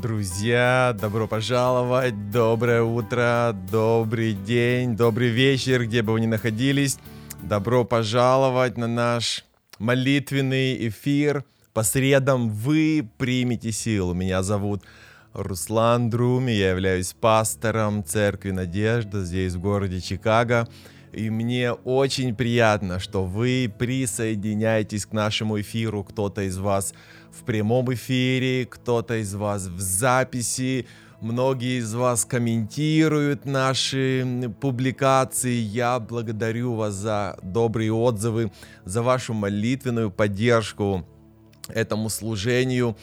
Друзья, добро пожаловать, доброе утро, добрый день, добрый вечер, где бы вы ни находились. Добро пожаловать на наш молитвенный эфир. По средам вы примете силу. Меня зовут Руслан Друми, я являюсь пастором Церкви Надежда здесь, в городе Чикаго. И мне очень приятно, что вы присоединяетесь к нашему эфиру. Кто-то из вас в прямом эфире, кто-то из вас в записи. Многие из вас комментируют наши публикации. Я благодарю вас за добрые отзывы, за вашу молитвенную поддержку этому служению.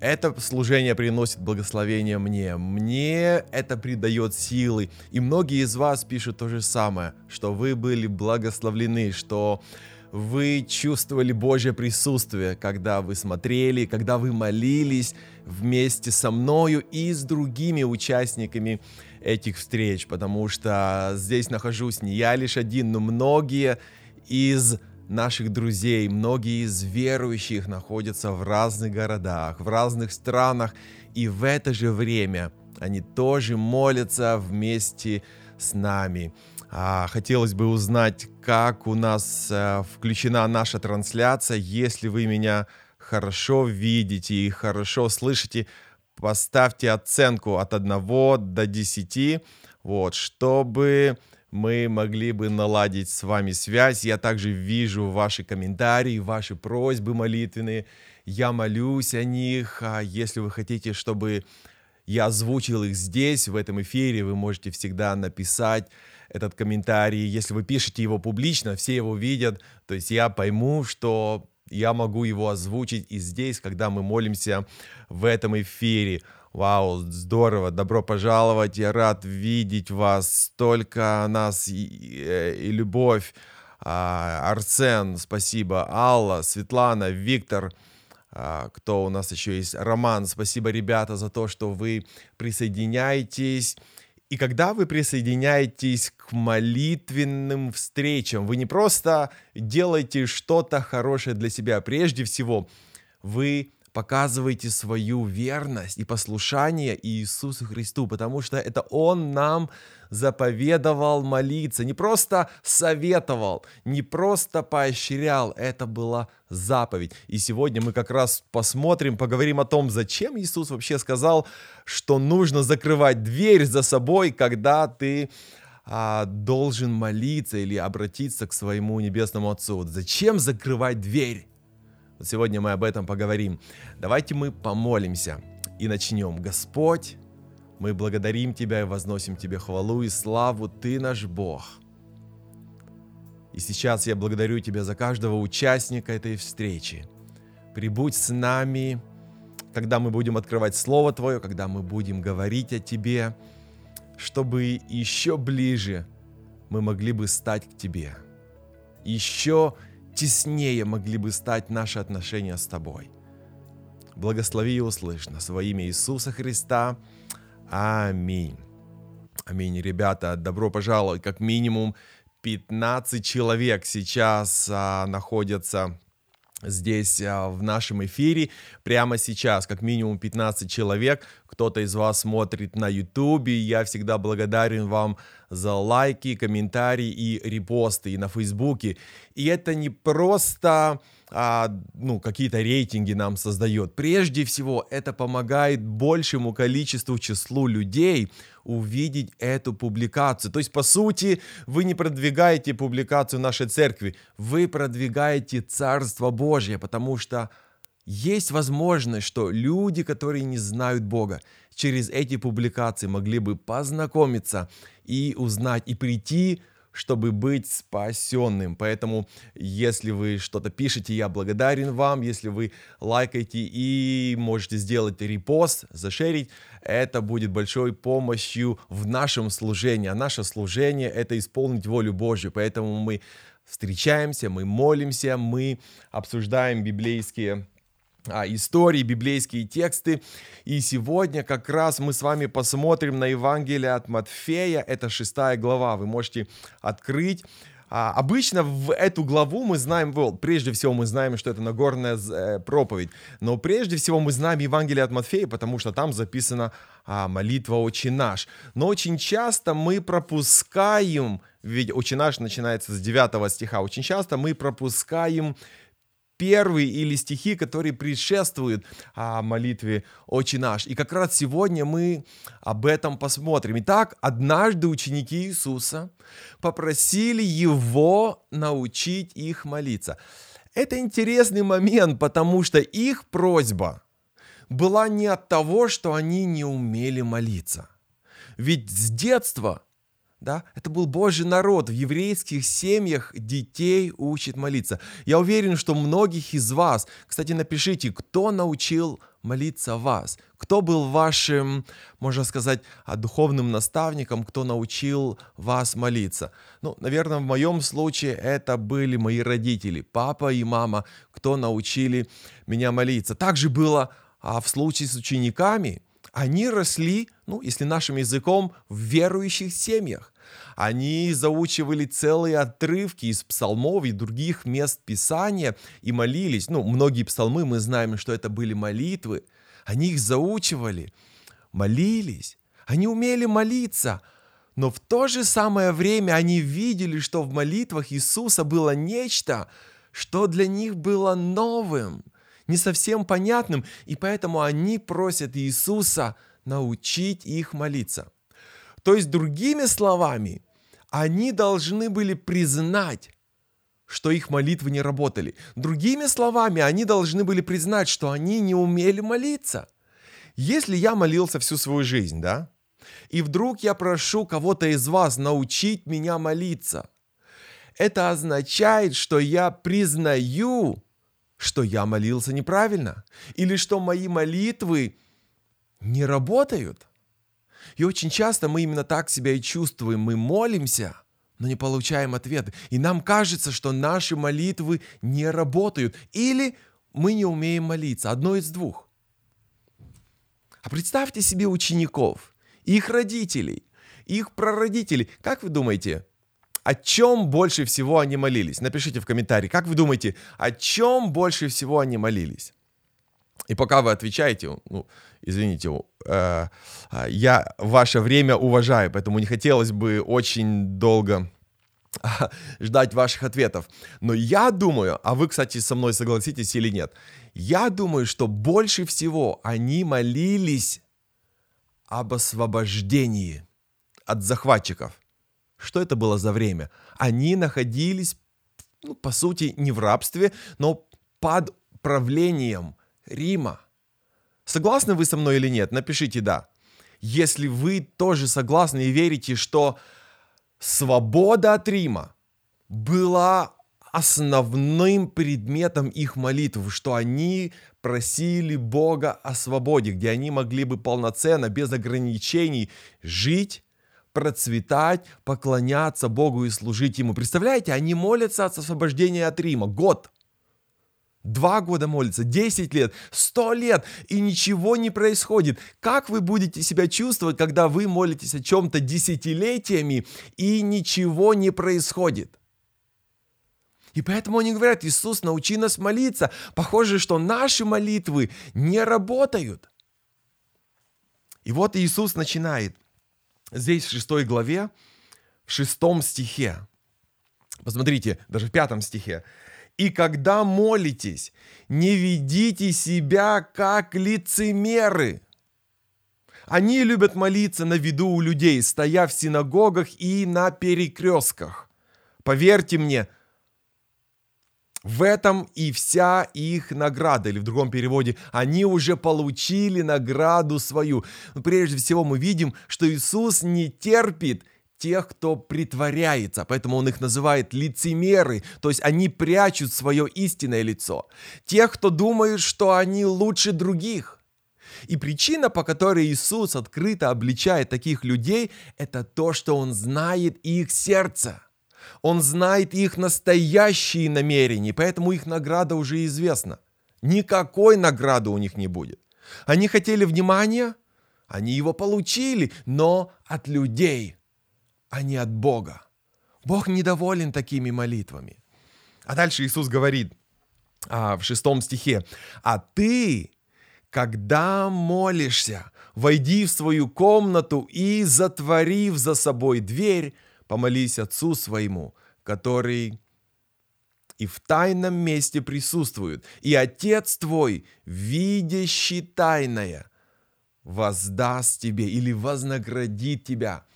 Это служение приносит благословение мне. Мне это придает силы. И многие из вас пишут то же самое, что вы были благословлены, что вы чувствовали Божье присутствие, когда вы смотрели, когда вы молились вместе со мною и с другими участниками этих встреч, потому что здесь нахожусь не я лишь один, но многие из наших друзей, многие из верующих находятся в разных городах, в разных странах, и в это же время они тоже молятся вместе с нами. А, хотелось бы узнать, как у нас а, включена наша трансляция. Если вы меня хорошо видите и хорошо слышите, поставьте оценку от 1 до 10, вот, чтобы мы могли бы наладить с вами связь. Я также вижу ваши комментарии, ваши просьбы молитвенные. Я молюсь о них. А если вы хотите, чтобы я озвучил их здесь, в этом эфире, вы можете всегда написать этот комментарий. Если вы пишете его публично, все его видят. То есть я пойму, что я могу его озвучить и здесь, когда мы молимся в этом эфире. Вау, здорово, добро пожаловать, я рад видеть вас, столько нас и, и, и любовь. А, Арсен, спасибо, Алла, Светлана, Виктор, а, кто у нас еще есть, Роман, спасибо, ребята, за то, что вы присоединяетесь. И когда вы присоединяетесь к молитвенным встречам, вы не просто делаете что-то хорошее для себя, прежде всего, вы показывайте свою верность и послушание Иисусу Христу, потому что это Он нам заповедовал молиться, не просто советовал, не просто поощрял, это была заповедь. И сегодня мы как раз посмотрим, поговорим о том, зачем Иисус вообще сказал, что нужно закрывать дверь за собой, когда ты а, должен молиться или обратиться к своему небесному Отцу. Зачем закрывать дверь? Сегодня мы об этом поговорим. Давайте мы помолимся и начнем. Господь, мы благодарим Тебя и возносим Тебе хвалу и славу. Ты наш Бог. И сейчас я благодарю Тебя за каждого участника этой встречи. Прибудь с нами, когда мы будем открывать Слово Твое, когда мы будем говорить о Тебе, чтобы еще ближе мы могли бы стать к Тебе. Еще теснее могли бы стать наши отношения с Тобой. Благослови и услышь на во Иисуса Христа. Аминь. Аминь, ребята, добро пожаловать. Как минимум 15 человек сейчас а, находятся здесь а, в нашем эфире прямо сейчас, как минимум 15 человек. Кто-то из вас смотрит на YouTube. Я всегда благодарен вам за лайки, комментарии и репосты и на Фейсбуке. И это не просто а, ну, какие-то рейтинги нам создает. Прежде всего, это помогает большему количеству числу людей увидеть эту публикацию. То есть, по сути, вы не продвигаете публикацию нашей церкви, вы продвигаете Царство Божье, потому что есть возможность, что люди, которые не знают Бога, через эти публикации могли бы познакомиться и узнать, и прийти чтобы быть спасенным. Поэтому, если вы что-то пишете, я благодарен вам. Если вы лайкаете и можете сделать репост, зашерить, это будет большой помощью в нашем служении. А наше служение — это исполнить волю Божью. Поэтому мы встречаемся, мы молимся, мы обсуждаем библейские истории, библейские тексты. И сегодня как раз мы с вами посмотрим на Евангелие от Матфея. Это шестая глава. Вы можете открыть а, обычно в эту главу мы знаем, well, прежде всего мы знаем, что это Нагорная э, проповедь, но прежде всего мы знаем Евангелие от Матфея, потому что там записана а, молитва «Отче наш». Но очень часто мы пропускаем, ведь «Отче наш» начинается с 9 стиха, очень часто мы пропускаем первые или стихи, которые предшествуют а, молитве «Отче наш». И как раз сегодня мы об этом посмотрим. Итак, однажды ученики Иисуса попросили Его научить их молиться. Это интересный момент, потому что их просьба была не от того, что они не умели молиться. Ведь с детства да? Это был Божий народ. В еврейских семьях детей учат молиться. Я уверен, что многих из вас, кстати, напишите, кто научил молиться вас? Кто был вашим, можно сказать, а, духовным наставником, кто научил вас молиться? Ну, наверное, в моем случае это были мои родители, папа и мама, кто научили меня молиться. Также было а в случае с учениками, они росли, ну, если нашим языком, в верующих семьях. Они заучивали целые отрывки из псалмов и других мест Писания и молились. Ну, многие псалмы, мы знаем, что это были молитвы. Они их заучивали, молились. Они умели молиться. Но в то же самое время они видели, что в молитвах Иисуса было нечто, что для них было новым – не совсем понятным, и поэтому они просят Иисуса научить их молиться. То есть, другими словами, они должны были признать, что их молитвы не работали. Другими словами, они должны были признать, что они не умели молиться. Если я молился всю свою жизнь, да, и вдруг я прошу кого-то из вас научить меня молиться, это означает, что я признаю, что я молился неправильно, или что мои молитвы не работают. И очень часто мы именно так себя и чувствуем. Мы молимся, но не получаем ответа. И нам кажется, что наши молитвы не работают. Или мы не умеем молиться. Одно из двух. А представьте себе учеников, их родителей, их прародителей. Как вы думаете, о чем больше всего они молились? Напишите в комментарии, как вы думаете, о чем больше всего они молились? И пока вы отвечаете, ну, извините, э, я ваше время уважаю, поэтому не хотелось бы очень долго ждать ваших ответов. Но я думаю, а вы, кстати, со мной согласитесь или нет, я думаю, что больше всего они молились об освобождении от захватчиков. Что это было за время? Они находились, ну, по сути, не в рабстве, но под правлением Рима. Согласны вы со мной или нет? Напишите «да». Если вы тоже согласны и верите, что свобода от Рима была основным предметом их молитв, что они просили Бога о свободе, где они могли бы полноценно, без ограничений жить процветать, поклоняться Богу и служить Ему. Представляете, они молятся от освобождения от Рима. Год. Два года молятся, десять лет, сто лет, и ничего не происходит. Как вы будете себя чувствовать, когда вы молитесь о чем-то десятилетиями, и ничего не происходит? И поэтому они говорят, Иисус, научи нас молиться. Похоже, что наши молитвы не работают. И вот Иисус начинает – здесь в шестой главе, в шестом стихе. Посмотрите, даже в пятом стихе. «И когда молитесь, не ведите себя как лицемеры». Они любят молиться на виду у людей, стоя в синагогах и на перекрестках. Поверьте мне, в этом и вся их награда, или в другом переводе, они уже получили награду свою. Но прежде всего мы видим, что Иисус не терпит тех, кто притворяется, поэтому он их называет лицемеры, то есть они прячут свое истинное лицо. Тех, кто думает, что они лучше других. И причина, по которой Иисус открыто обличает таких людей, это то, что Он знает их сердце. Он знает их настоящие намерения, поэтому их награда уже известна. Никакой награды у них не будет. Они хотели внимания, они его получили, но от людей, а не от Бога. Бог недоволен такими молитвами. А дальше Иисус говорит а, в шестом стихе, «А ты, когда молишься, войди в свою комнату и, затворив за собой дверь, помолись Отцу своему, который и в тайном месте присутствует, и Отец твой, видящий тайное, воздаст тебе или вознаградит тебя.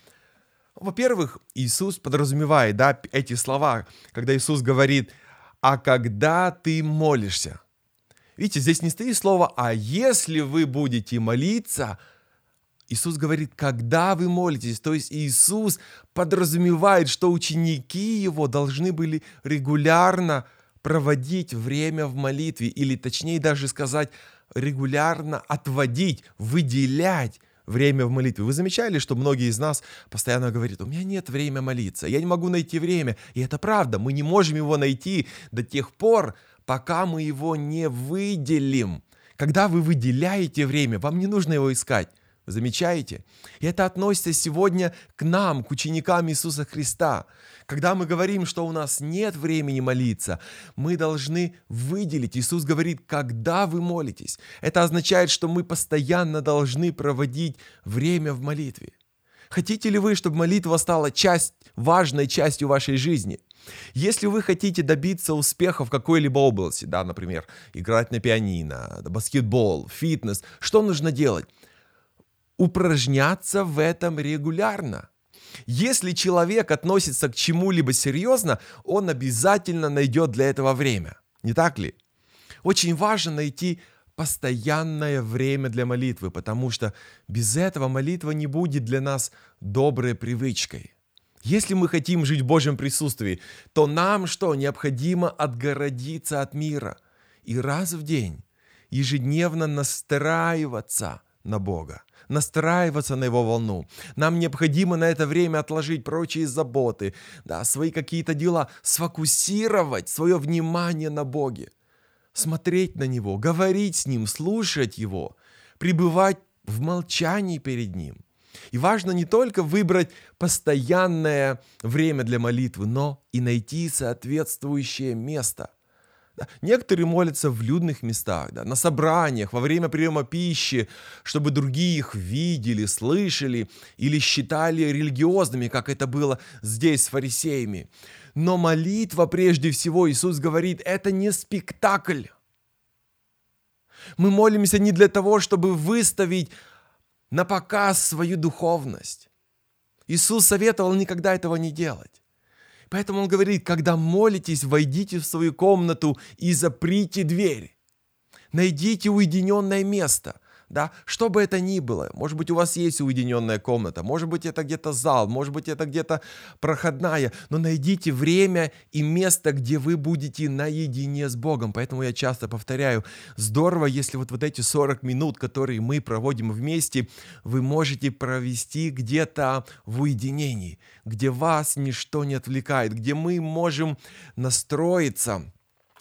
Во-первых, Иисус подразумевает да, эти слова, когда Иисус говорит, а когда ты молишься. Видите, здесь не стоит слово, а если вы будете молиться – Иисус говорит, когда вы молитесь, то есть Иисус подразумевает, что ученики Его должны были регулярно проводить время в молитве, или точнее даже сказать, регулярно отводить, выделять время в молитве. Вы замечали, что многие из нас постоянно говорят, у меня нет времени молиться, я не могу найти время. И это правда, мы не можем его найти до тех пор, пока мы его не выделим. Когда вы выделяете время, вам не нужно его искать. Замечаете? И это относится сегодня к нам, к ученикам Иисуса Христа. Когда мы говорим, что у нас нет времени молиться, мы должны выделить. Иисус говорит, когда вы молитесь. Это означает, что мы постоянно должны проводить время в молитве. Хотите ли вы, чтобы молитва стала часть, важной частью вашей жизни? Если вы хотите добиться успеха в какой-либо области, да, например, играть на пианино, баскетбол, фитнес, что нужно делать? Упражняться в этом регулярно. Если человек относится к чему-либо серьезно, он обязательно найдет для этого время. Не так ли? Очень важно найти постоянное время для молитвы, потому что без этого молитва не будет для нас доброй привычкой. Если мы хотим жить в Божьем присутствии, то нам что? Необходимо отгородиться от мира и раз в день ежедневно настраиваться на Бога настраиваться на его волну. Нам необходимо на это время отложить прочие заботы, да, свои какие-то дела, сфокусировать свое внимание на Боге, смотреть на Него, говорить с Ним, слушать Его, пребывать в молчании перед Ним. И важно не только выбрать постоянное время для молитвы, но и найти соответствующее место – Некоторые молятся в людных местах, да, на собраниях, во время приема пищи, чтобы другие их видели, слышали или считали религиозными, как это было здесь с фарисеями. Но молитва, прежде всего, Иисус говорит, это не спектакль. Мы молимся не для того, чтобы выставить на показ свою духовность. Иисус советовал никогда этого не делать. Поэтому он говорит, когда молитесь, войдите в свою комнату и заприте дверь. Найдите уединенное место – да, что бы это ни было, может быть, у вас есть уединенная комната, может быть, это где-то зал, может быть, это где-то проходная, но найдите время и место, где вы будете наедине с Богом. Поэтому я часто повторяю, здорово, если вот, вот эти 40 минут, которые мы проводим вместе, вы можете провести где-то в уединении, где вас ничто не отвлекает, где мы можем настроиться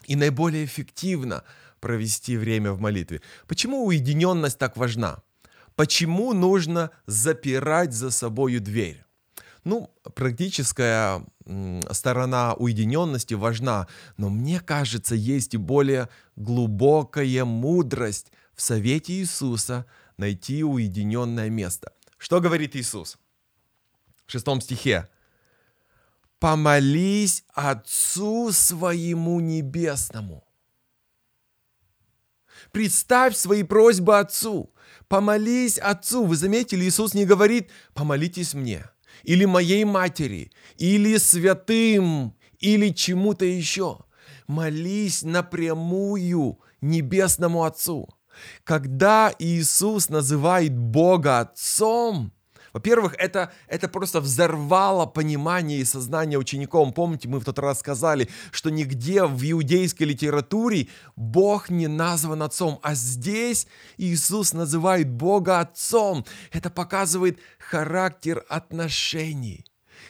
и наиболее эффективно провести время в молитве. Почему уединенность так важна? Почему нужно запирать за собою дверь? Ну, практическая сторона уединенности важна, но мне кажется, есть и более глубокая мудрость в совете Иисуса найти уединенное место. Что говорит Иисус? В шестом стихе. «Помолись Отцу своему небесному». Представь свои просьбы Отцу. Помолись Отцу. Вы заметили, Иисус не говорит «помолитесь мне» или моей матери, или святым, или чему-то еще. Молись напрямую небесному Отцу. Когда Иисус называет Бога Отцом, во-первых, это, это просто взорвало понимание и сознание учеников. Помните, мы в тот раз сказали, что нигде в иудейской литературе Бог не назван отцом, а здесь Иисус называет Бога отцом. Это показывает характер отношений.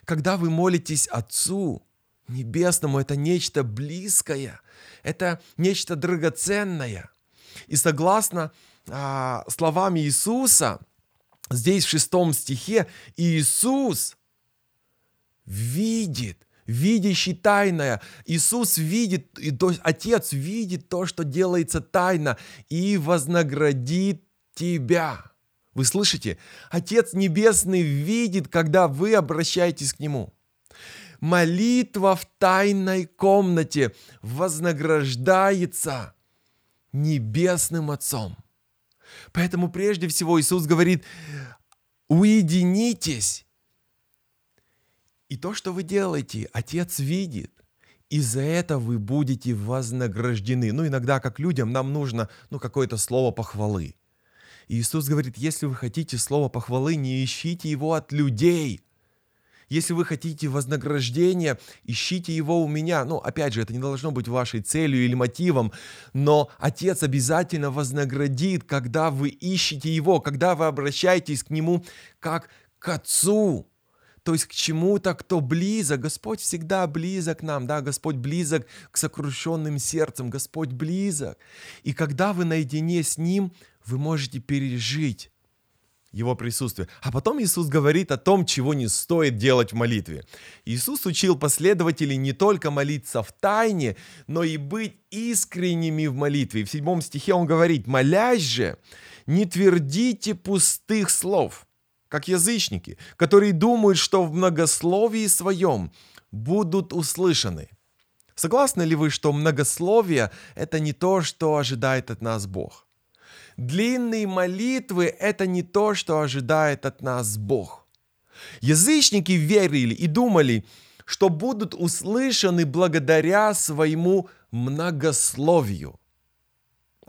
Когда вы молитесь Отцу, Небесному, это нечто близкое, это нечто драгоценное. И согласно а, словам Иисуса, здесь в шестом стихе Иисус видит видящий тайное. Иисус видит, и то Отец видит то, что делается тайно, и вознаградит тебя. Вы слышите? Отец Небесный видит, когда вы обращаетесь к Нему. Молитва в тайной комнате вознаграждается Небесным Отцом. Поэтому прежде всего Иисус говорит, уединитесь. И то, что вы делаете, Отец видит. И за это вы будете вознаграждены. Ну, иногда, как людям, нам нужно ну, какое-то слово похвалы. И Иисус говорит, если вы хотите слово похвалы, не ищите его от людей. Если вы хотите вознаграждения, ищите его у меня. Ну, опять же, это не должно быть вашей целью или мотивом, но Отец обязательно вознаградит, когда вы ищете его, когда вы обращаетесь к нему как к Отцу то есть к чему-то, кто близок. Господь всегда близок к нам, да, Господь близок к сокрушенным сердцам, Господь близок. И когда вы наедине с Ним, вы можете пережить его присутствие. А потом Иисус говорит о том, чего не стоит делать в молитве. Иисус учил последователей не только молиться в тайне, но и быть искренними в молитве. в седьмом стихе он говорит, молясь же, не твердите пустых слов – как язычники, которые думают, что в многословии своем будут услышаны. Согласны ли вы, что многословие – это не то, что ожидает от нас Бог? Длинные молитвы – это не то, что ожидает от нас Бог. Язычники верили и думали, что будут услышаны благодаря своему многословию.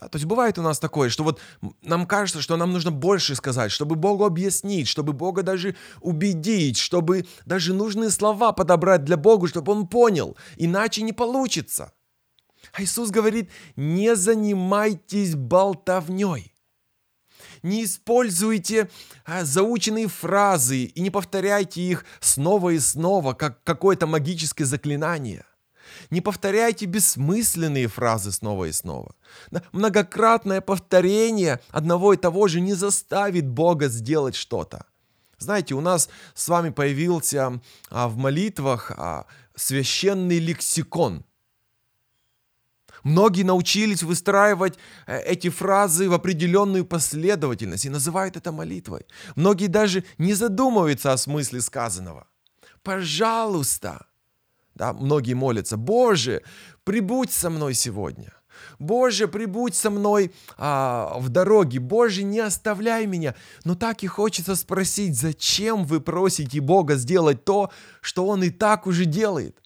То есть бывает у нас такое, что вот нам кажется, что нам нужно больше сказать, чтобы Богу объяснить, чтобы Бога даже убедить, чтобы даже нужные слова подобрать для Бога, чтобы Он понял, иначе не получится. А Иисус говорит, не занимайтесь болтовней. Не используйте а, заученные фразы и не повторяйте их снова и снова, как какое-то магическое заклинание. Не повторяйте бессмысленные фразы снова и снова. Многократное повторение одного и того же не заставит Бога сделать что-то. Знаете, у нас с вами появился а, в молитвах а, священный лексикон. Многие научились выстраивать э, эти фразы в определенную последовательность и называют это молитвой. Многие даже не задумываются о смысле сказанного. Пожалуйста, да, многие молятся, Боже, прибудь со мной сегодня. Боже, прибудь со мной а, в дороге. Боже, не оставляй меня. Но так и хочется спросить, зачем вы просите Бога сделать то, что Он и так уже делает?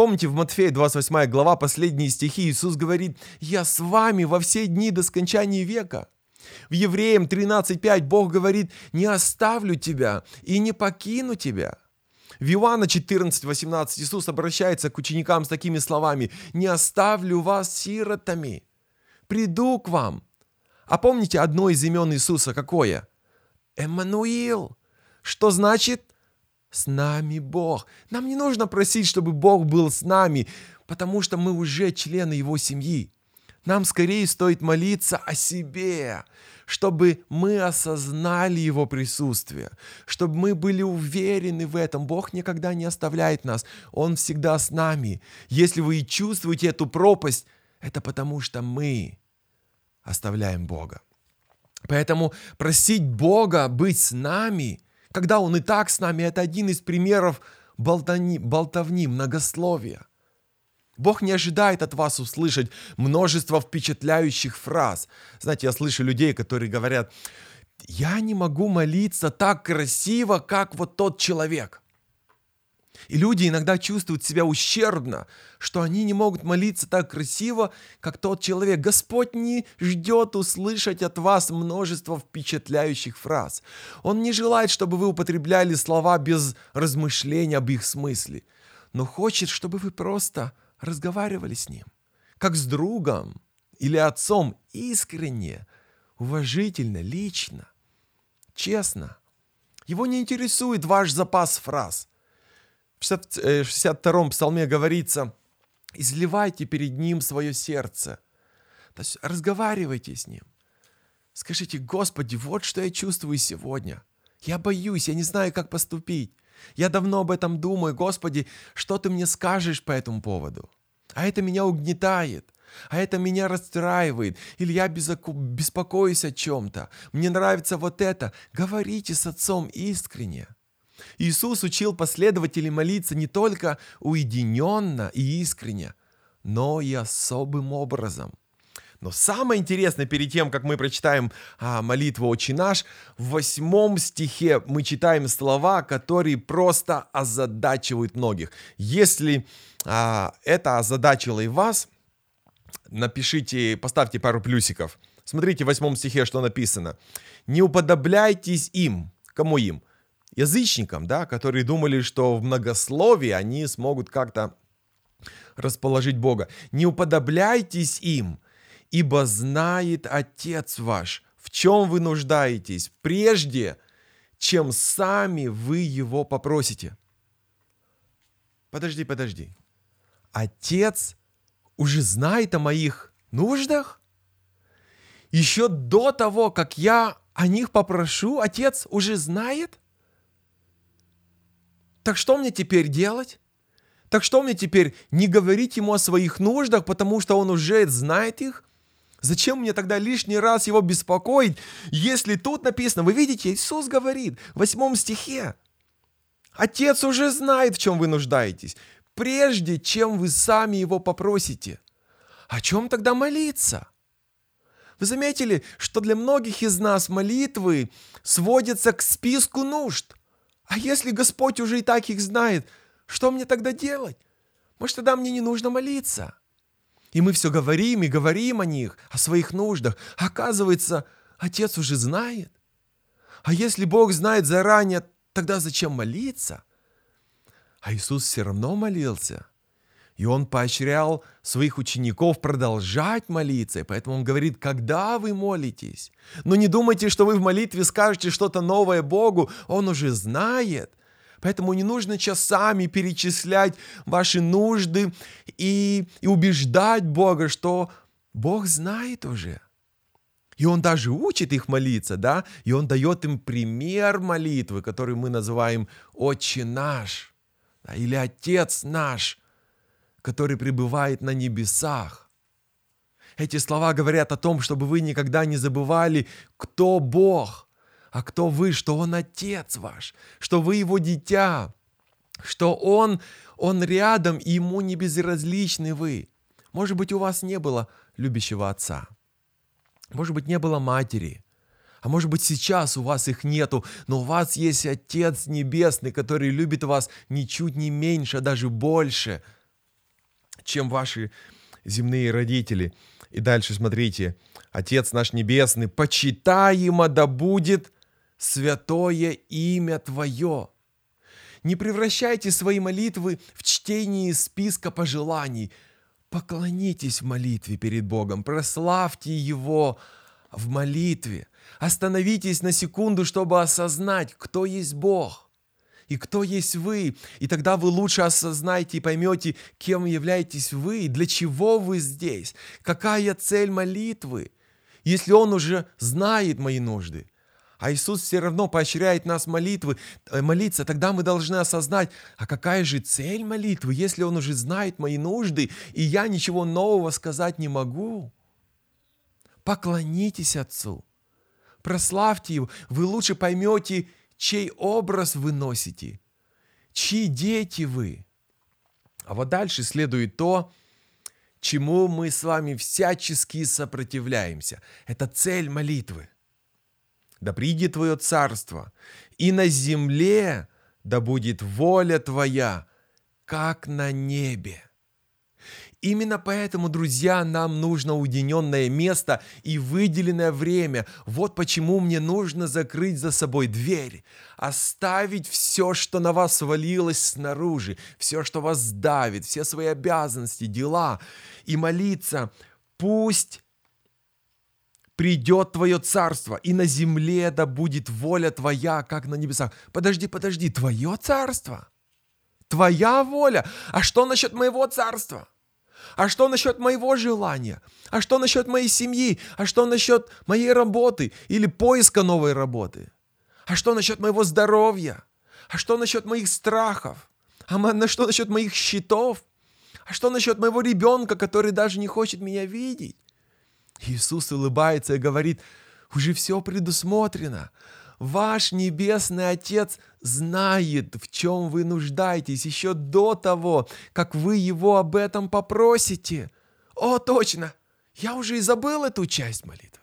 Помните, в Матфея 28 глава, последние стихи, Иисус говорит, «Я с вами во все дни до скончания века». В Евреям 13.5 Бог говорит, «Не оставлю тебя и не покину тебя». В Иоанна 14, 18 Иисус обращается к ученикам с такими словами. «Не оставлю вас сиротами, приду к вам». А помните одно из имен Иисуса какое? Эммануил. Что значит? С нами Бог. Нам не нужно просить, чтобы Бог был с нами, потому что мы уже члены Его семьи. Нам скорее стоит молиться о себе, чтобы мы осознали Его присутствие, чтобы мы были уверены в этом. Бог никогда не оставляет нас, Он всегда с нами. Если вы и чувствуете эту пропасть, это потому что мы оставляем Бога. Поэтому просить Бога быть с нами, когда Он и так с нами, это один из примеров болтовни, болтовни многословия. Бог не ожидает от вас услышать множество впечатляющих фраз. Знаете, я слышу людей, которые говорят, я не могу молиться так красиво, как вот тот человек. И люди иногда чувствуют себя ущербно, что они не могут молиться так красиво, как тот человек. Господь не ждет услышать от вас множество впечатляющих фраз. Он не желает, чтобы вы употребляли слова без размышления об их смысле, но хочет, чтобы вы просто разговаривали с ним, как с другом или отцом, искренне, уважительно, лично, честно. Его не интересует ваш запас фраз. В 62-м э, псалме говорится, изливайте перед ним свое сердце. То есть разговаривайте с ним. Скажите, Господи, вот что я чувствую сегодня. Я боюсь, я не знаю, как поступить. Я давно об этом думаю, Господи, что ты мне скажешь по этому поводу? А это меня угнетает, а это меня расстраивает, или я беспокоюсь о чем-то. Мне нравится вот это. Говорите с Отцом искренне. Иисус учил последователей молиться не только уединенно и искренне, но и особым образом. Но самое интересное, перед тем, как мы прочитаем а, молитву «Отче наш», в восьмом стихе мы читаем слова, которые просто озадачивают многих. Если а, это озадачило и вас, напишите, поставьте пару плюсиков. Смотрите в восьмом стихе, что написано. «Не уподобляйтесь им». Кому им? Язычникам, да, которые думали, что в многословии они смогут как-то расположить Бога. «Не уподобляйтесь им, ибо знает Отец ваш, в чем вы нуждаетесь, прежде, чем сами вы его попросите. Подожди, подожди. Отец уже знает о моих нуждах? Еще до того, как я о них попрошу, Отец уже знает? Так что мне теперь делать? Так что мне теперь не говорить ему о своих нуждах, потому что он уже знает их? Зачем мне тогда лишний раз его беспокоить, если тут написано, вы видите, Иисус говорит в восьмом стихе, Отец уже знает, в чем вы нуждаетесь, прежде чем вы сами его попросите. О чем тогда молиться? Вы заметили, что для многих из нас молитвы сводятся к списку нужд. А если Господь уже и так их знает, что мне тогда делать? Может, тогда мне не нужно молиться? И мы все говорим и говорим о них, о своих нуждах. оказывается, Отец уже знает. А если Бог знает заранее, тогда зачем молиться? А Иисус все равно молился. И Он поощрял своих учеников продолжать молиться. Поэтому Он говорит, когда вы молитесь. Но не думайте, что вы в молитве скажете что-то новое Богу. Он уже знает. Поэтому не нужно часами перечислять ваши нужды и, и убеждать Бога, что Бог знает уже. И Он даже учит их молиться, да, и Он дает им пример молитвы, который мы называем «Отче наш» да, или «Отец наш», который пребывает на небесах. Эти слова говорят о том, чтобы вы никогда не забывали, кто Бог – а кто вы, что Он Отец ваш, что вы Его дитя, что Он, Он рядом, и Ему не безразличны вы. Может быть, у вас не было любящего отца. Может быть, не было матери. А может быть, сейчас у вас их нету, но у вас есть Отец Небесный, который любит вас ничуть не меньше, а даже больше, чем ваши земные родители. И дальше смотрите, Отец наш Небесный, почитаемо да будет святое имя Твое. Не превращайте свои молитвы в чтение списка пожеланий. Поклонитесь в молитве перед Богом, прославьте Его в молитве. Остановитесь на секунду, чтобы осознать, кто есть Бог и кто есть вы. И тогда вы лучше осознаете и поймете, кем являетесь вы, для чего вы здесь, какая цель молитвы. Если Он уже знает мои нужды, а Иисус все равно поощряет нас молитвы, э, молиться, тогда мы должны осознать, а какая же цель молитвы, если Он уже знает мои нужды, и я ничего нового сказать не могу. Поклонитесь Отцу, прославьте Его, вы лучше поймете, чей образ вы носите, чьи дети вы. А вот дальше следует то, чему мы с вами всячески сопротивляемся. Это цель молитвы – да придет Твое царство, и на земле да будет воля Твоя, как на небе. Именно поэтому, друзья, нам нужно уединенное место и выделенное время. Вот почему мне нужно закрыть за собой дверь, оставить все, что на вас свалилось снаружи, все, что вас давит, все свои обязанности, дела, и молиться, пусть придет Твое царство, и на земле да будет воля Твоя, как на небесах. Подожди, подожди, Твое царство? Твоя воля? А что насчет моего царства? А что насчет моего желания? А что насчет моей семьи? А что насчет моей работы или поиска новой работы? А что насчет моего здоровья? А что насчет моих страхов? А на что насчет моих счетов? А что насчет моего ребенка, который даже не хочет меня видеть? Иисус улыбается и говорит, уже все предусмотрено. Ваш Небесный Отец знает, в чем вы нуждаетесь еще до того, как вы Его об этом попросите. О, точно! Я уже и забыл эту часть молитвы.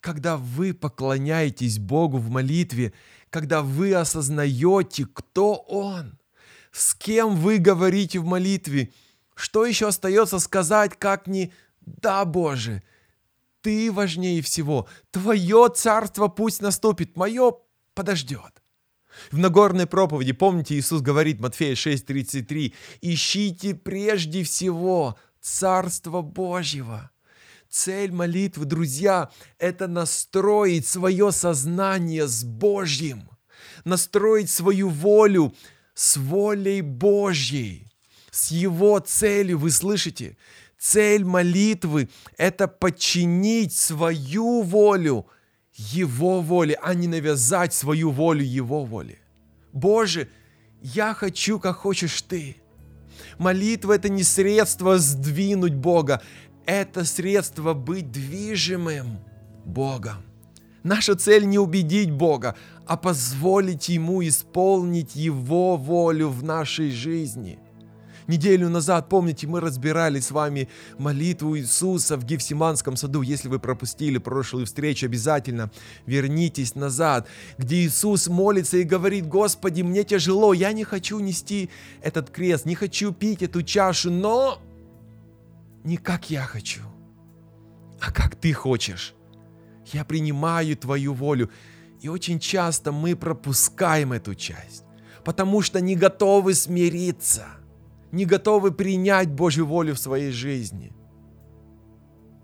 Когда вы поклоняетесь Богу в молитве, когда вы осознаете, кто Он, с кем вы говорите в молитве, что еще остается сказать, как не «Да, Боже, Ты важнее всего, Твое царство пусть наступит, мое подождет». В Нагорной проповеди, помните, Иисус говорит, Матфея 6:33, «Ищите прежде всего Царство Божьего». Цель молитвы, друзья, это настроить свое сознание с Божьим, настроить свою волю с волей Божьей, с Его целью. Вы слышите? Цель молитвы – это подчинить свою волю Его воле, а не навязать свою волю Его воле. Боже, я хочу, как хочешь Ты. Молитва – это не средство сдвинуть Бога, это средство быть движимым Богом. Наша цель не убедить Бога, а позволить Ему исполнить Его волю в нашей жизни. Неделю назад, помните, мы разбирали с вами молитву Иисуса в Гефсиманском саду. Если вы пропустили прошлую встречу, обязательно вернитесь назад, где Иисус молится и говорит, Господи, мне тяжело, я не хочу нести этот крест, не хочу пить эту чашу, но не как я хочу, а как ты хочешь. Я принимаю твою волю. И очень часто мы пропускаем эту часть, потому что не готовы смириться, не готовы принять Божью волю в своей жизни.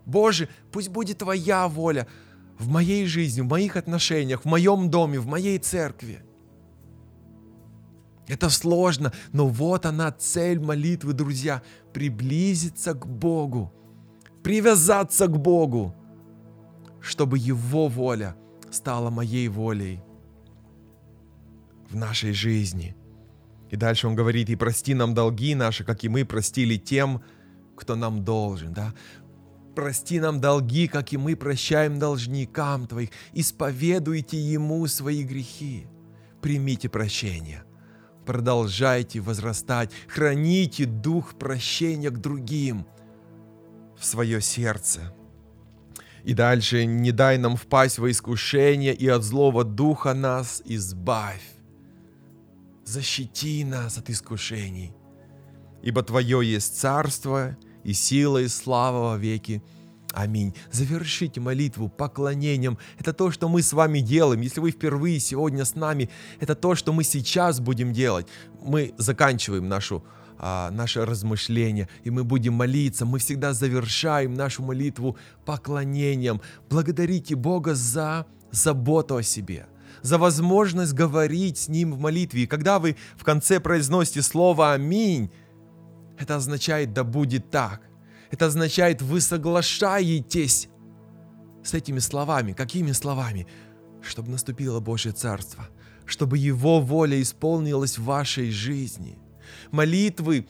Боже, пусть будет Твоя воля в моей жизни, в моих отношениях, в моем доме, в моей церкви. Это сложно, но вот она цель молитвы, друзья, приблизиться к Богу, привязаться к Богу, чтобы Его воля стала моей волей в нашей жизни. И дальше он говорит, и прости нам долги наши, как и мы простили тем, кто нам должен. Да? Прости нам долги, как и мы прощаем должникам Твоих. Исповедуйте Ему свои грехи. Примите прощение продолжайте возрастать, храните дух прощения к другим в свое сердце. И дальше не дай нам впасть во искушение, и от злого духа нас избавь. Защити нас от искушений, ибо Твое есть царство и сила и слава во веки. Аминь. Завершите молитву поклонением. Это то, что мы с вами делаем. Если вы впервые сегодня с нами, это то, что мы сейчас будем делать. Мы заканчиваем нашу а, наше размышление, и мы будем молиться. Мы всегда завершаем нашу молитву поклонением. Благодарите Бога за заботу о себе, за возможность говорить с Ним в молитве. И когда вы в конце произносите слово «Аминь», это означает «Да будет так». Это означает, вы соглашаетесь с этими словами. Какими словами? Чтобы наступило Божье Царство, чтобы Его воля исполнилась в вашей жизни. Молитвы,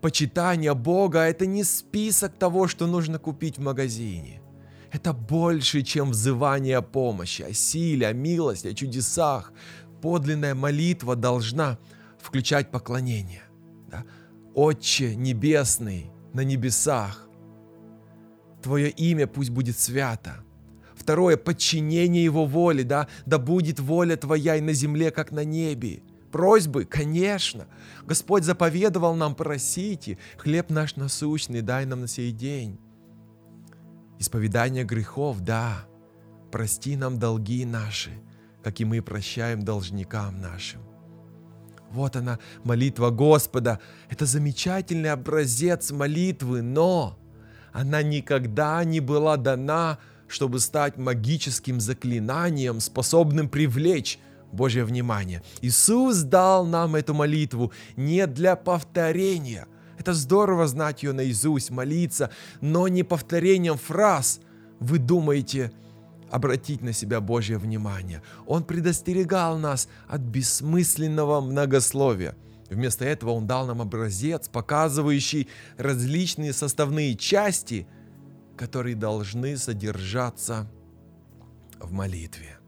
почитание Бога – это не список того, что нужно купить в магазине. Это больше, чем взывание о помощи, о силе, о милости, о чудесах. Подлинная молитва должна включать поклонение. Да? Отче Небесный, на небесах. Твое имя пусть будет свято. Второе, подчинение Его воле, да, да будет воля Твоя и на земле, как на небе. Просьбы, конечно. Господь заповедовал нам, просите, хлеб наш насущный дай нам на сей день. Исповедание грехов, да. Прости нам долги наши, как и мы прощаем должникам нашим. Вот она, молитва Господа. Это замечательный образец молитвы, но она никогда не была дана, чтобы стать магическим заклинанием, способным привлечь Божье внимание. Иисус дал нам эту молитву не для повторения. Это здорово знать ее наизусть, молиться, но не повторением фраз. Вы думаете, обратить на себя Божье внимание. Он предостерегал нас от бессмысленного многословия. Вместо этого Он дал нам образец, показывающий различные составные части, которые должны содержаться в молитве.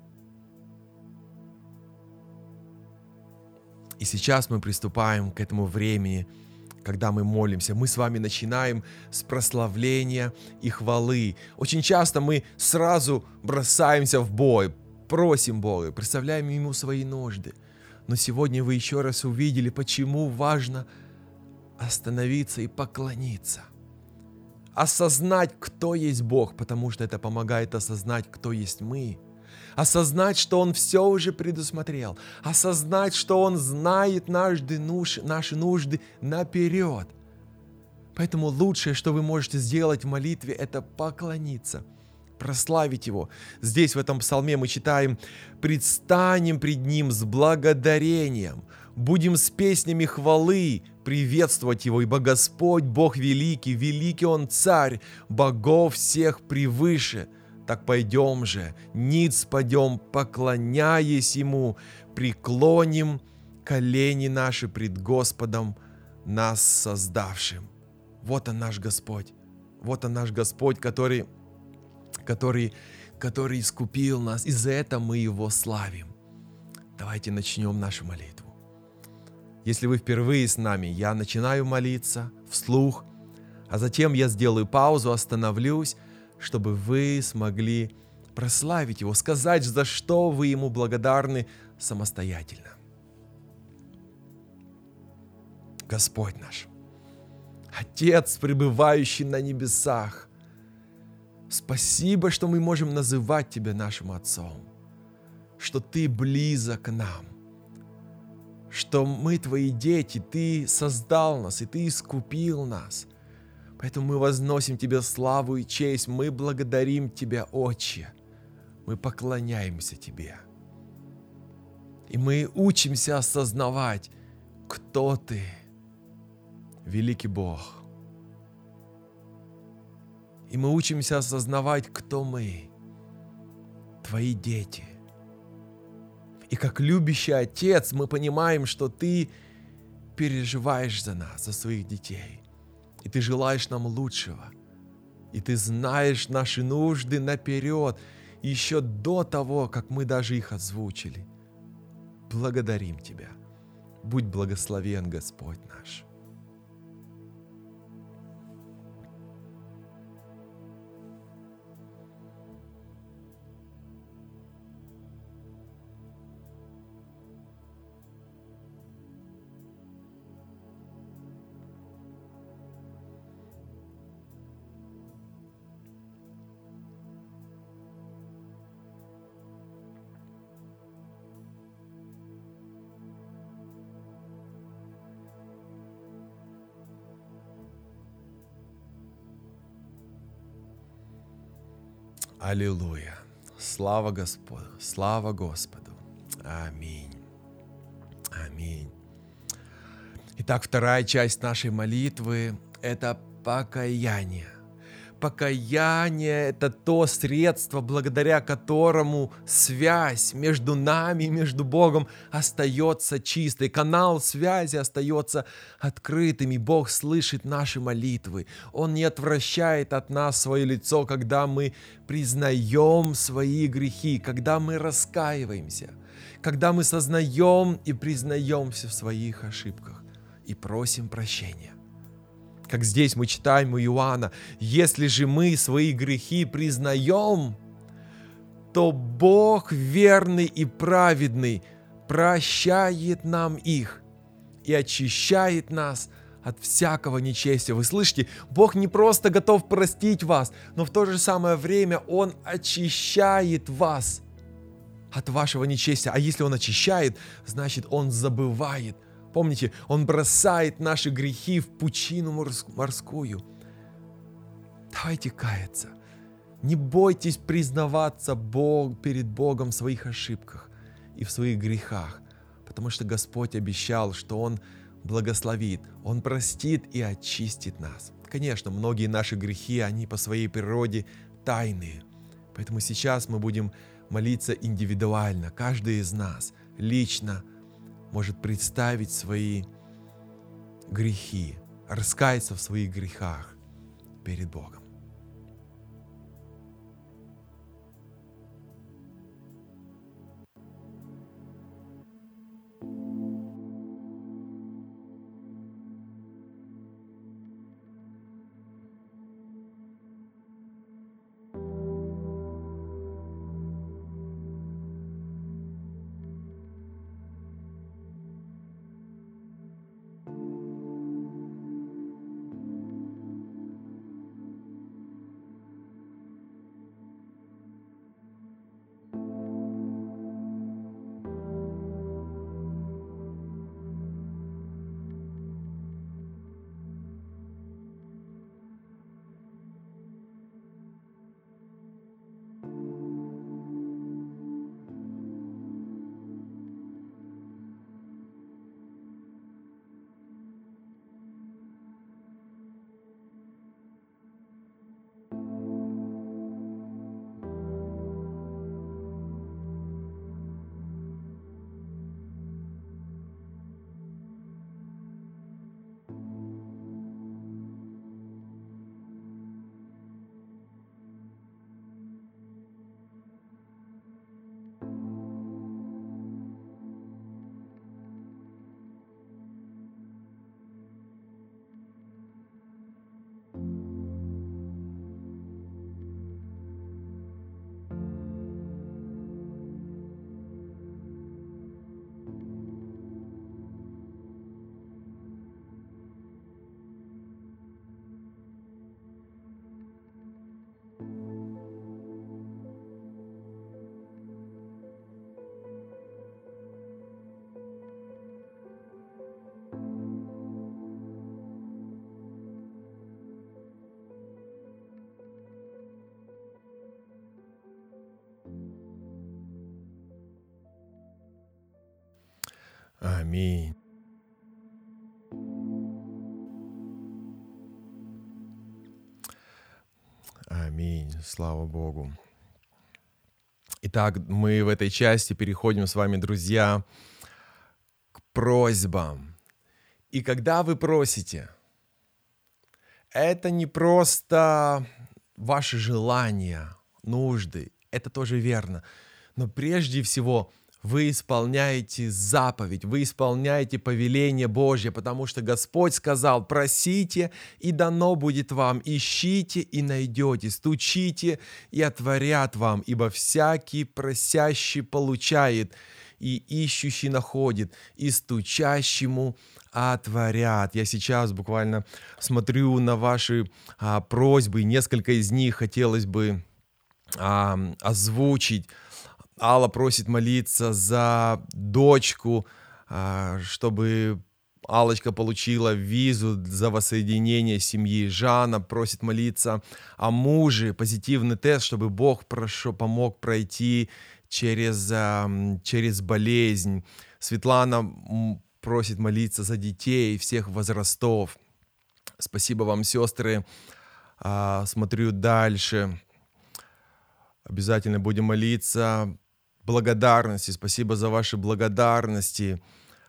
И сейчас мы приступаем к этому времени – когда мы молимся. Мы с вами начинаем с прославления и хвалы. Очень часто мы сразу бросаемся в бой, просим Бога, представляем Ему свои нужды. Но сегодня вы еще раз увидели, почему важно остановиться и поклониться. Осознать, кто есть Бог, потому что это помогает осознать, кто есть мы – осознать, что Он все уже предусмотрел, осознать, что Он знает наши нужды, наши нужды наперед. Поэтому лучшее, что вы можете сделать в молитве, это поклониться, прославить Его. Здесь в этом псалме мы читаем «Предстанем пред Ним с благодарением, будем с песнями хвалы приветствовать Его, ибо Господь Бог великий, великий Он Царь, богов всех превыше». Так пойдем же, ниц пойдем, поклоняясь Ему, преклоним колени наши пред Господом, нас создавшим. Вот он наш Господь. Вот он наш Господь, который, который, который искупил нас. И за это мы Его славим. Давайте начнем нашу молитву. Если вы впервые с нами, я начинаю молиться вслух, а затем я сделаю паузу, остановлюсь, чтобы вы смогли прославить Его, сказать, за что вы Ему благодарны самостоятельно. Господь наш, Отец, пребывающий на небесах, спасибо, что мы можем называть Тебя нашим Отцом, что Ты близок к нам, что мы Твои дети, Ты создал нас, и Ты искупил нас – Поэтому мы возносим Тебе славу и честь, мы благодарим Тебя, Отче, мы поклоняемся Тебе. И мы учимся осознавать, кто Ты, великий Бог. И мы учимся осознавать, кто мы, Твои дети. И как любящий Отец мы понимаем, что Ты переживаешь за нас, за своих детей. И ты желаешь нам лучшего. И ты знаешь наши нужды наперед, еще до того, как мы даже их озвучили. Благодарим Тебя. Будь благословен, Господь Аллилуйя. Слава Господу. Слава Господу. Аминь. Аминь. Итак, вторая часть нашей молитвы – это покаяние – покаяние – это то средство, благодаря которому связь между нами и между Богом остается чистой. Канал связи остается открытым, и Бог слышит наши молитвы. Он не отвращает от нас свое лицо, когда мы признаем свои грехи, когда мы раскаиваемся, когда мы сознаем и признаемся в своих ошибках и просим прощения как здесь мы читаем у Иоанна, если же мы свои грехи признаем, то Бог верный и праведный прощает нам их и очищает нас от всякого нечестия. Вы слышите, Бог не просто готов простить вас, но в то же самое время Он очищает вас от вашего нечестия. А если Он очищает, значит Он забывает – Помните, Он бросает наши грехи в пучину морскую. Давайте каяться. Не бойтесь признаваться Бог, перед Богом в своих ошибках и в своих грехах, потому что Господь обещал, что Он благословит, Он простит и очистит нас. Конечно, многие наши грехи, они по своей природе тайные, Поэтому сейчас мы будем молиться индивидуально. Каждый из нас лично может представить свои грехи, раскаяться в своих грехах перед Богом. Аминь. Аминь. Слава Богу. Итак, мы в этой части переходим с вами, друзья, к просьбам. И когда вы просите, это не просто ваши желания, нужды, это тоже верно. Но прежде всего вы исполняете заповедь, вы исполняете повеление Божье, потому что Господь сказал, просите, и дано будет вам, ищите и найдете, стучите и отворят вам, ибо всякий просящий получает, и ищущий находит, и стучащему отворят. Я сейчас буквально смотрю на ваши а, просьбы, несколько из них хотелось бы а, озвучить. Алла просит молиться за дочку, а, чтобы Алочка получила визу за воссоединение семьи. Жанна просит молиться о муже, позитивный тест, чтобы Бог прошу, помог пройти через, через болезнь. Светлана просит молиться за детей всех возрастов. Спасибо вам, сестры. А, смотрю дальше. Обязательно будем молиться благодарности. Спасибо за ваши благодарности.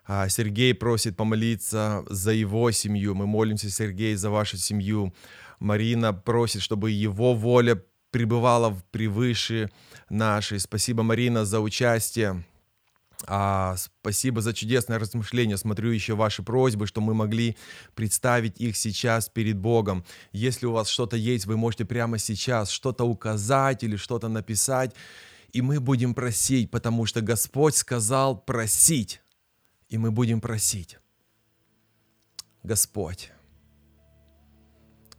А, Сергей просит помолиться за его семью. Мы молимся, Сергей, за вашу семью. Марина просит, чтобы его воля пребывала превыше нашей. Спасибо, Марина, за участие. А, спасибо за чудесное размышление. Смотрю еще ваши просьбы, что мы могли представить их сейчас перед Богом. Если у вас что-то есть, вы можете прямо сейчас что-то указать или что-то написать и мы будем просить, потому что Господь сказал просить, и мы будем просить. Господь,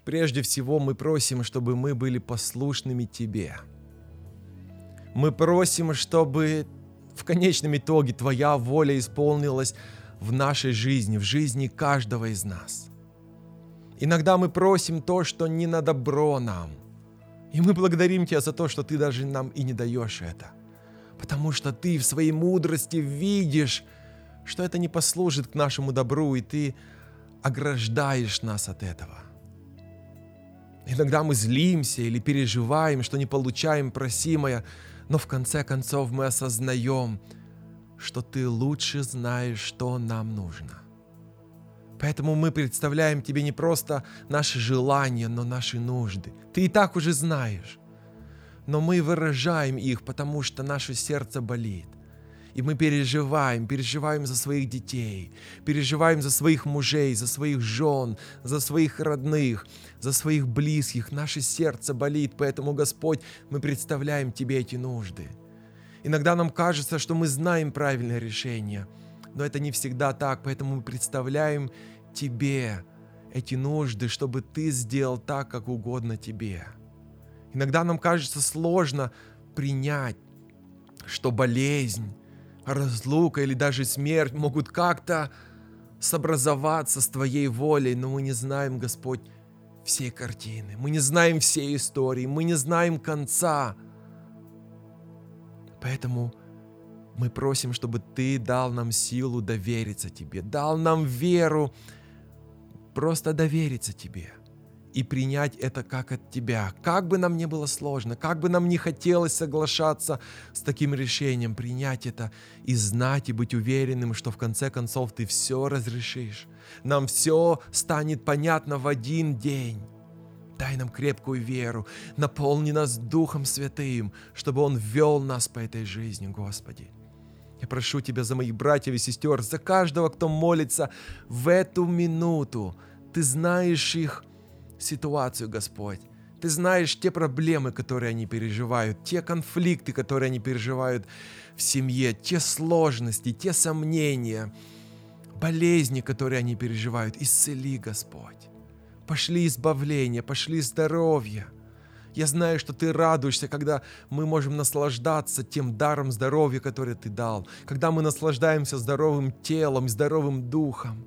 прежде всего мы просим, чтобы мы были послушными Тебе. Мы просим, чтобы в конечном итоге Твоя воля исполнилась в нашей жизни, в жизни каждого из нас. Иногда мы просим то, что не на добро нам, и мы благодарим Тебя за то, что Ты даже нам и не даешь это. Потому что Ты в своей мудрости видишь, что это не послужит к нашему добру, и Ты ограждаешь нас от этого. Иногда мы злимся или переживаем, что не получаем просимое, но в конце концов мы осознаем, что Ты лучше знаешь, что нам нужно. Поэтому мы представляем Тебе не просто наши желания, но наши нужды. Ты и так уже знаешь. Но мы выражаем их, потому что наше сердце болит. И мы переживаем, переживаем за своих детей, переживаем за своих мужей, за своих жен, за своих родных, за своих близких. Наше сердце болит, поэтому, Господь, мы представляем Тебе эти нужды. Иногда нам кажется, что мы знаем правильное решение, но это не всегда так, поэтому мы представляем Тебе эти нужды, чтобы Ты сделал так, как угодно Тебе. Иногда нам кажется сложно принять, что болезнь, разлука или даже смерть могут как-то сообразоваться с Твоей волей, но мы не знаем, Господь, всей картины, мы не знаем всей истории, мы не знаем конца. Поэтому мы просим, чтобы Ты дал нам силу довериться Тебе, дал нам веру, просто довериться Тебе – и принять это как от Тебя. Как бы нам не было сложно, как бы нам не хотелось соглашаться с таким решением, принять это и знать и быть уверенным, что в конце концов Ты все разрешишь. Нам все станет понятно в один день. Дай нам крепкую веру, наполни нас Духом Святым, чтобы Он вел нас по этой жизни, Господи. Я прошу Тебя за моих братьев и сестер, за каждого, кто молится в эту минуту. Ты знаешь их ситуацию, Господь. Ты знаешь те проблемы, которые они переживают, те конфликты, которые они переживают в семье, те сложности, те сомнения, болезни, которые они переживают. Исцели, Господь. Пошли избавление, пошли здоровье. Я знаю, что Ты радуешься, когда мы можем наслаждаться тем даром здоровья, который Ты дал, когда мы наслаждаемся здоровым телом, здоровым духом.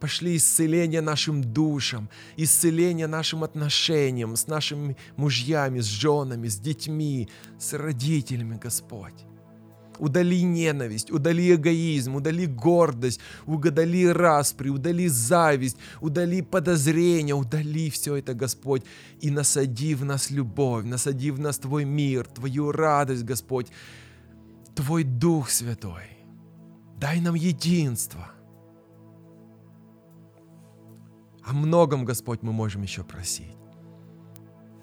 Пошли исцеление нашим душам, исцеление нашим отношениям с нашими мужьями, с женами, с детьми, с родителями, Господь. Удали ненависть, удали эгоизм, удали гордость, удали распри, удали зависть, удали подозрения, удали все это, Господь, и насади в нас любовь, насади в нас Твой мир, Твою радость, Господь, Твой Дух Святой. Дай нам единство – О многом, Господь, мы можем еще просить.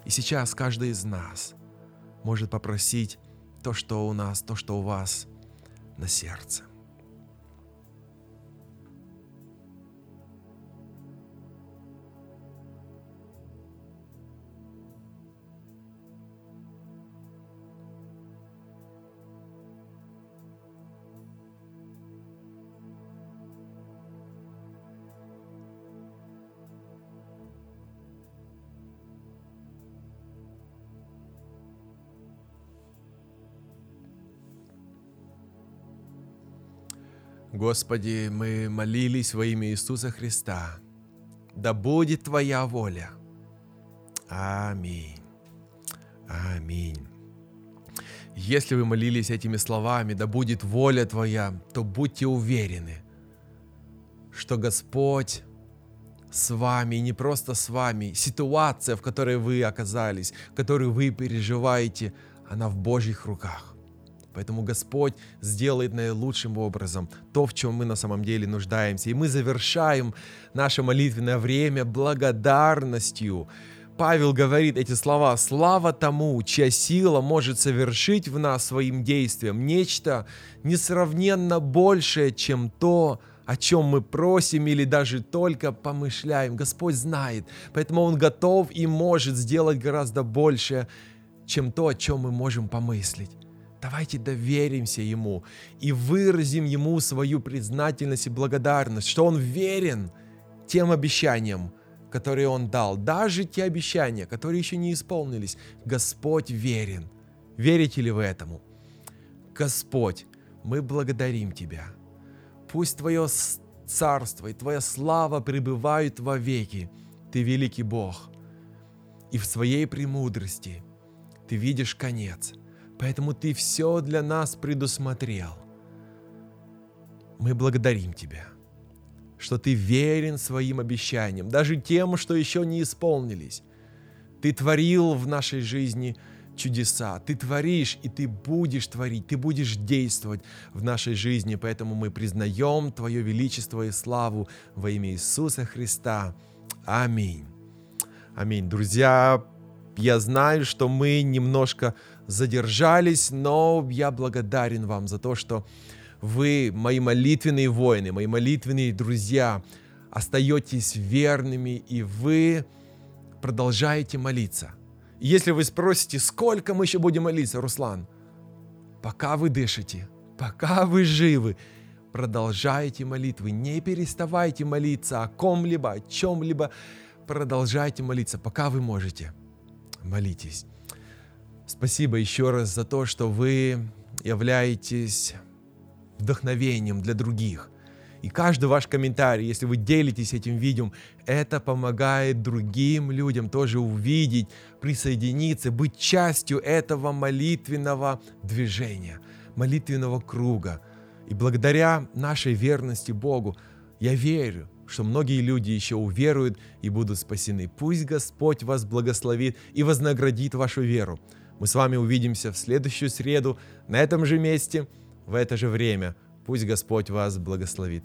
И сейчас каждый из нас может попросить то, что у нас, то, что у вас на сердце. Господи, мы молились во имя Иисуса Христа. Да будет Твоя воля. Аминь. Аминь. Если вы молились этими словами, да будет воля Твоя, то будьте уверены, что Господь с вами, и не просто с вами, ситуация, в которой вы оказались, которую вы переживаете, она в Божьих руках. Поэтому Господь сделает наилучшим образом то, в чем мы на самом деле нуждаемся. И мы завершаем наше молитвенное время благодарностью. Павел говорит эти слова «Слава тому, чья сила может совершить в нас своим действием нечто несравненно большее, чем то, о чем мы просим или даже только помышляем. Господь знает, поэтому Он готов и может сделать гораздо больше, чем то, о чем мы можем помыслить. Давайте доверимся Ему и выразим Ему свою признательность и благодарность, что Он верен тем обещаниям, которые Он дал. Даже те обещания, которые еще не исполнились. Господь верен. Верите ли вы этому? Господь, мы благодарим Тебя. Пусть Твое царство и Твоя слава пребывают во веки. Ты великий Бог. И в своей премудрости Ты видишь конец – Поэтому Ты все для нас предусмотрел. Мы благодарим Тебя, что Ты верен своим обещаниям, даже тем, что еще не исполнились. Ты творил в нашей жизни чудеса. Ты творишь, и ты будешь творить, ты будешь действовать в нашей жизни. Поэтому мы признаем Твое величество и славу во имя Иисуса Христа. Аминь. Аминь. Друзья, я знаю, что мы немножко задержались, но я благодарен вам за то, что вы, мои молитвенные воины, мои молитвенные друзья, остаетесь верными, и вы продолжаете молиться. И если вы спросите, сколько мы еще будем молиться, Руслан, пока вы дышите, пока вы живы, продолжайте молитвы, не переставайте молиться о ком-либо, о чем-либо, продолжайте молиться, пока вы можете. Молитесь. Спасибо еще раз за то, что вы являетесь вдохновением для других. И каждый ваш комментарий, если вы делитесь этим видео, это помогает другим людям тоже увидеть, присоединиться, быть частью этого молитвенного движения, молитвенного круга. И благодаря нашей верности Богу, я верю, что многие люди еще уверуют и будут спасены. Пусть Господь вас благословит и вознаградит вашу веру. Мы с вами увидимся в следующую среду на этом же месте, в это же время. Пусть Господь вас благословит.